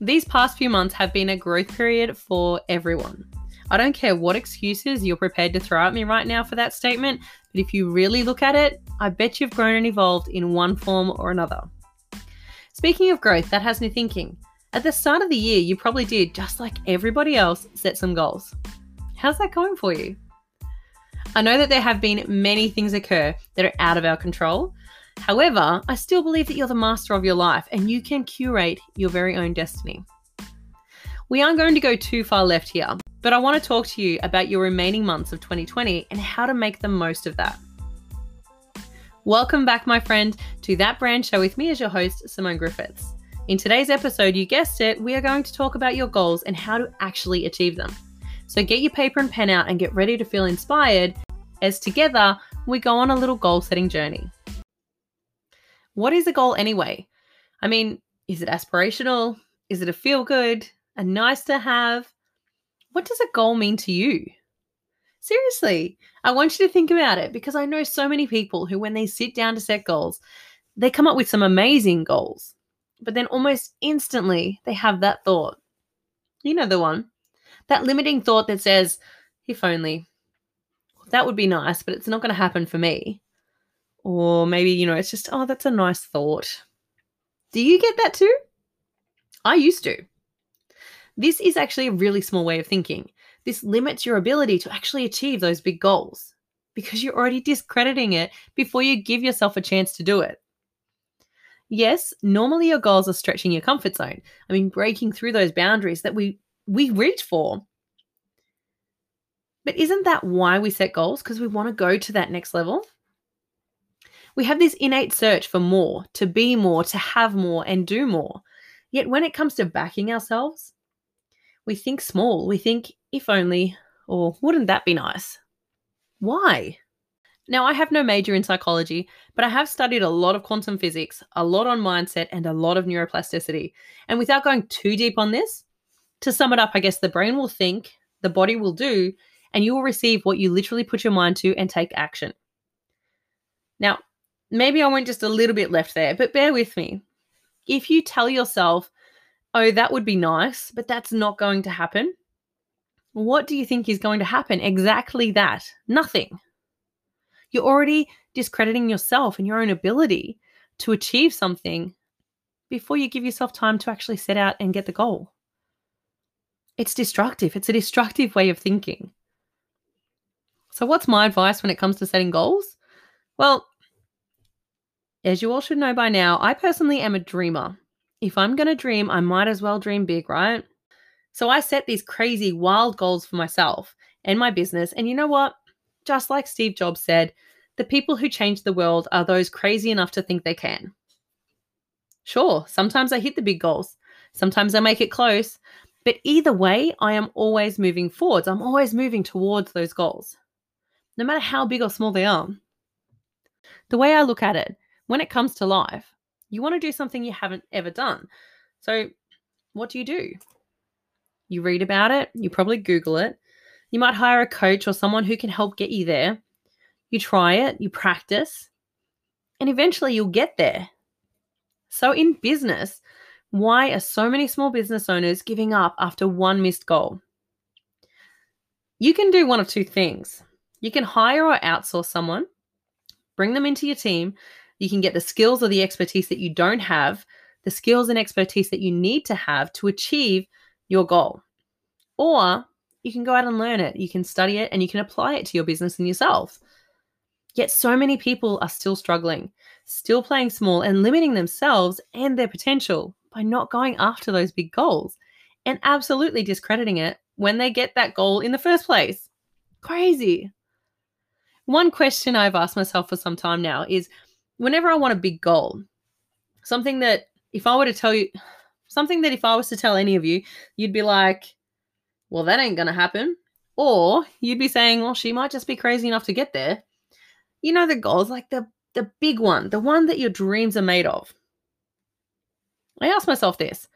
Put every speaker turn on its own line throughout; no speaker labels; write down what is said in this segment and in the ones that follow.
These past few months have been a growth period for everyone. I don't care what excuses you're prepared to throw at me right now for that statement, but if you really look at it, I bet you've grown and evolved in one form or another. Speaking of growth, that has me thinking. At the start of the year, you probably did, just like everybody else, set some goals. How's that going for you? I know that there have been many things occur that are out of our control. However, I still believe that you're the master of your life and you can curate your very own destiny. We aren't going to go too far left here, but I want to talk to you about your remaining months of 2020 and how to make the most of that. Welcome back, my friend, to That Brand Show with me as your host, Simone Griffiths. In today's episode, you guessed it, we are going to talk about your goals and how to actually achieve them. So get your paper and pen out and get ready to feel inspired as together we go on a little goal setting journey. What is a goal anyway? I mean, is it aspirational? Is it a feel good? A nice to have? What does a goal mean to you? Seriously, I want you to think about it because I know so many people who, when they sit down to set goals, they come up with some amazing goals, but then almost instantly they have that thought. You know the one. That limiting thought that says, if only. That would be nice, but it's not going to happen for me. Or maybe, you know, it's just, oh, that's a nice thought. Do you get that too? I used to. This is actually a really small way of thinking. This limits your ability to actually achieve those big goals because you're already discrediting it before you give yourself a chance to do it. Yes, normally your goals are stretching your comfort zone. I mean, breaking through those boundaries that we we reach for. But isn't that why we set goals? Because we want to go to that next level? We have this innate search for more, to be more, to have more, and do more. Yet when it comes to backing ourselves, we think small. We think, if only, or wouldn't that be nice? Why? Now, I have no major in psychology, but I have studied a lot of quantum physics, a lot on mindset, and a lot of neuroplasticity. And without going too deep on this, to sum it up, I guess the brain will think, the body will do, and you will receive what you literally put your mind to and take action. Now, maybe I went just a little bit left there, but bear with me. If you tell yourself, oh, that would be nice, but that's not going to happen, what do you think is going to happen? Exactly that nothing. You're already discrediting yourself and your own ability to achieve something before you give yourself time to actually set out and get the goal. It's destructive. It's a destructive way of thinking. So, what's my advice when it comes to setting goals? Well, as you all should know by now, I personally am a dreamer. If I'm going to dream, I might as well dream big, right? So, I set these crazy, wild goals for myself and my business. And you know what? Just like Steve Jobs said, the people who change the world are those crazy enough to think they can. Sure, sometimes I hit the big goals, sometimes I make it close, but either way, I am always moving forwards. I'm always moving towards those goals, no matter how big or small they are. The way I look at it, when it comes to life, you want to do something you haven't ever done. So, what do you do? You read about it, you probably Google it, you might hire a coach or someone who can help get you there. You try it, you practice, and eventually you'll get there. So, in business, why are so many small business owners giving up after one missed goal? You can do one of two things. You can hire or outsource someone, bring them into your team. You can get the skills or the expertise that you don't have, the skills and expertise that you need to have to achieve your goal. Or you can go out and learn it, you can study it, and you can apply it to your business and yourself. Yet, so many people are still struggling, still playing small, and limiting themselves and their potential by not going after those big goals and absolutely discrediting it when they get that goal in the first place. Crazy. One question I've asked myself for some time now is whenever I want a big goal, something that if I were to tell you, something that if I was to tell any of you, you'd be like, well, that ain't going to happen. Or you'd be saying, well, she might just be crazy enough to get there. You know, the goals, like the, the big one, the one that your dreams are made of. I ask myself this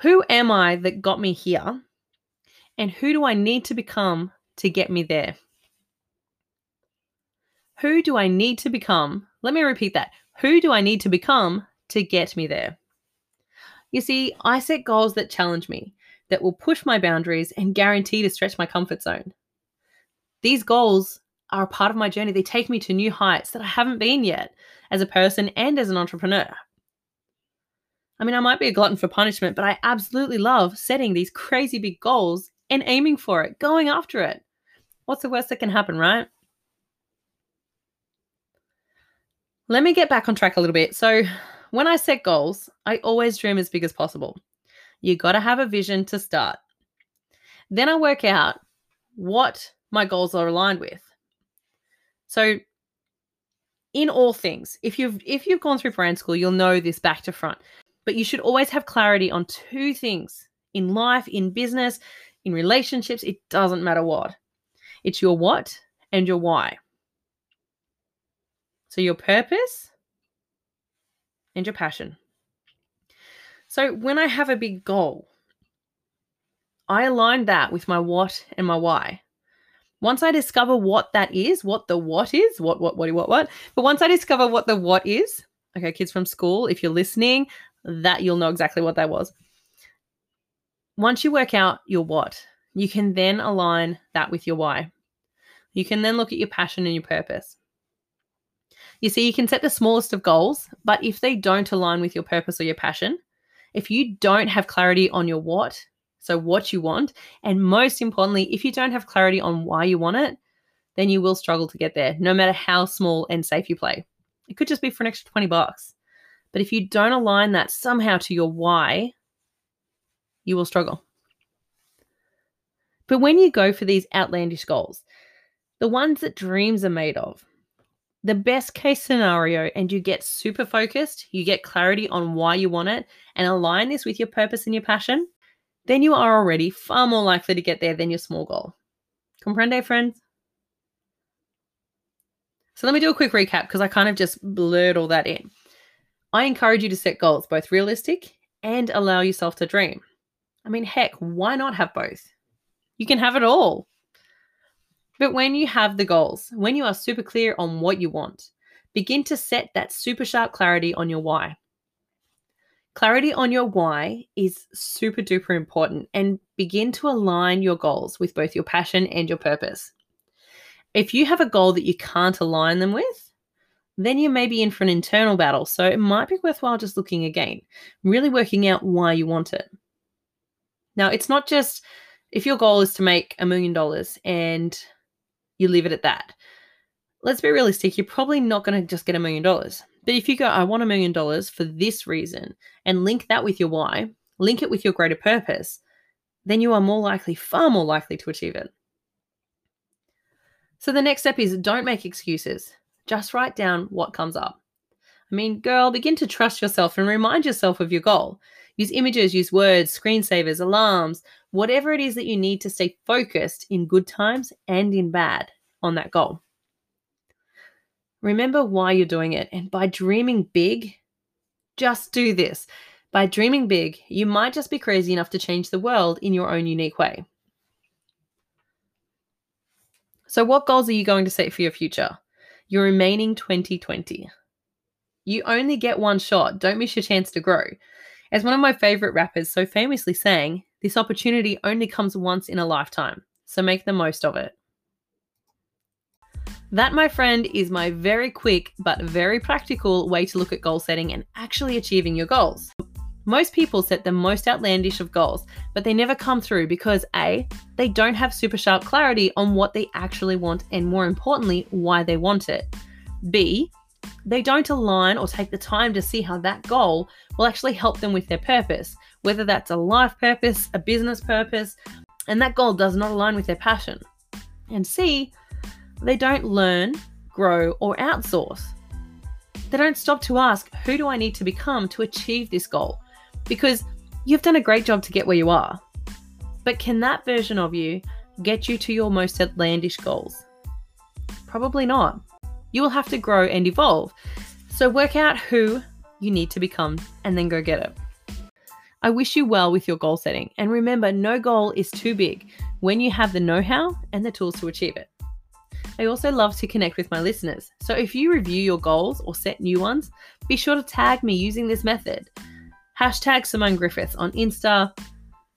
Who am I that got me here? And who do I need to become to get me there? Who do I need to become? Let me repeat that. Who do I need to become to get me there? You see, I set goals that challenge me, that will push my boundaries and guarantee to stretch my comfort zone. These goals are a part of my journey. They take me to new heights that I haven't been yet as a person and as an entrepreneur. I mean, I might be a glutton for punishment, but I absolutely love setting these crazy big goals and aiming for it, going after it. What's the worst that can happen, right? Let me get back on track a little bit. So, when I set goals, I always dream as big as possible. You got to have a vision to start. Then I work out what my goals are aligned with. So, in all things, if you've if you've gone through brand school, you'll know this back to front. But you should always have clarity on two things in life, in business, in relationships, it doesn't matter what. It's your what and your why. So, your purpose and your passion. So, when I have a big goal, I align that with my what and my why. Once I discover what that is, what the what is, what, what, what, what, what, but once I discover what the what is, okay, kids from school, if you're listening, that you'll know exactly what that was. Once you work out your what, you can then align that with your why. You can then look at your passion and your purpose. You see, you can set the smallest of goals, but if they don't align with your purpose or your passion, if you don't have clarity on your what, so what you want, and most importantly, if you don't have clarity on why you want it, then you will struggle to get there, no matter how small and safe you play. It could just be for an extra 20 bucks. But if you don't align that somehow to your why, you will struggle. But when you go for these outlandish goals, the ones that dreams are made of, the best case scenario, and you get super focused, you get clarity on why you want it, and align this with your purpose and your passion, then you are already far more likely to get there than your small goal. Comprende, friends? So let me do a quick recap because I kind of just blurred all that in. I encourage you to set goals, both realistic and allow yourself to dream. I mean, heck, why not have both? You can have it all. But when you have the goals, when you are super clear on what you want, begin to set that super sharp clarity on your why. Clarity on your why is super duper important and begin to align your goals with both your passion and your purpose. If you have a goal that you can't align them with, then you may be in for an internal battle. So it might be worthwhile just looking again, really working out why you want it. Now, it's not just if your goal is to make a million dollars and you leave it at that. Let's be realistic, you're probably not going to just get a million dollars. But if you go, I want a million dollars for this reason, and link that with your why, link it with your greater purpose, then you are more likely, far more likely to achieve it. So the next step is don't make excuses. Just write down what comes up. I mean, girl, begin to trust yourself and remind yourself of your goal. Use images, use words, screensavers, alarms, whatever it is that you need to stay focused in good times and in bad on that goal. Remember why you're doing it. And by dreaming big, just do this. By dreaming big, you might just be crazy enough to change the world in your own unique way. So, what goals are you going to set for your future? your remaining 2020. You only get one shot. Don't miss your chance to grow. As one of my favorite rappers so famously sang, this opportunity only comes once in a lifetime, so make the most of it. That, my friend, is my very quick but very practical way to look at goal setting and actually achieving your goals. Most people set the most outlandish of goals, but they never come through because A, they don't have super sharp clarity on what they actually want and more importantly, why they want it. B, they don't align or take the time to see how that goal will actually help them with their purpose, whether that's a life purpose, a business purpose, and that goal does not align with their passion. And C, they don't learn, grow, or outsource. They don't stop to ask, who do I need to become to achieve this goal? because you've done a great job to get where you are. But can that version of you get you to your most outlandish goals? Probably not. You will have to grow and evolve. So work out who you need to become and then go get it. I wish you well with your goal setting. And remember, no goal is too big when you have the know how and the tools to achieve it. I also love to connect with my listeners. So if you review your goals or set new ones, be sure to tag me using this method. Hashtag Simone Griffiths on Insta.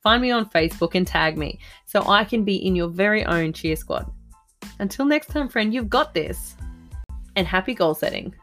Find me on Facebook and tag me so I can be in your very own cheer squad. Until next time, friend, you've got this. And happy goal setting.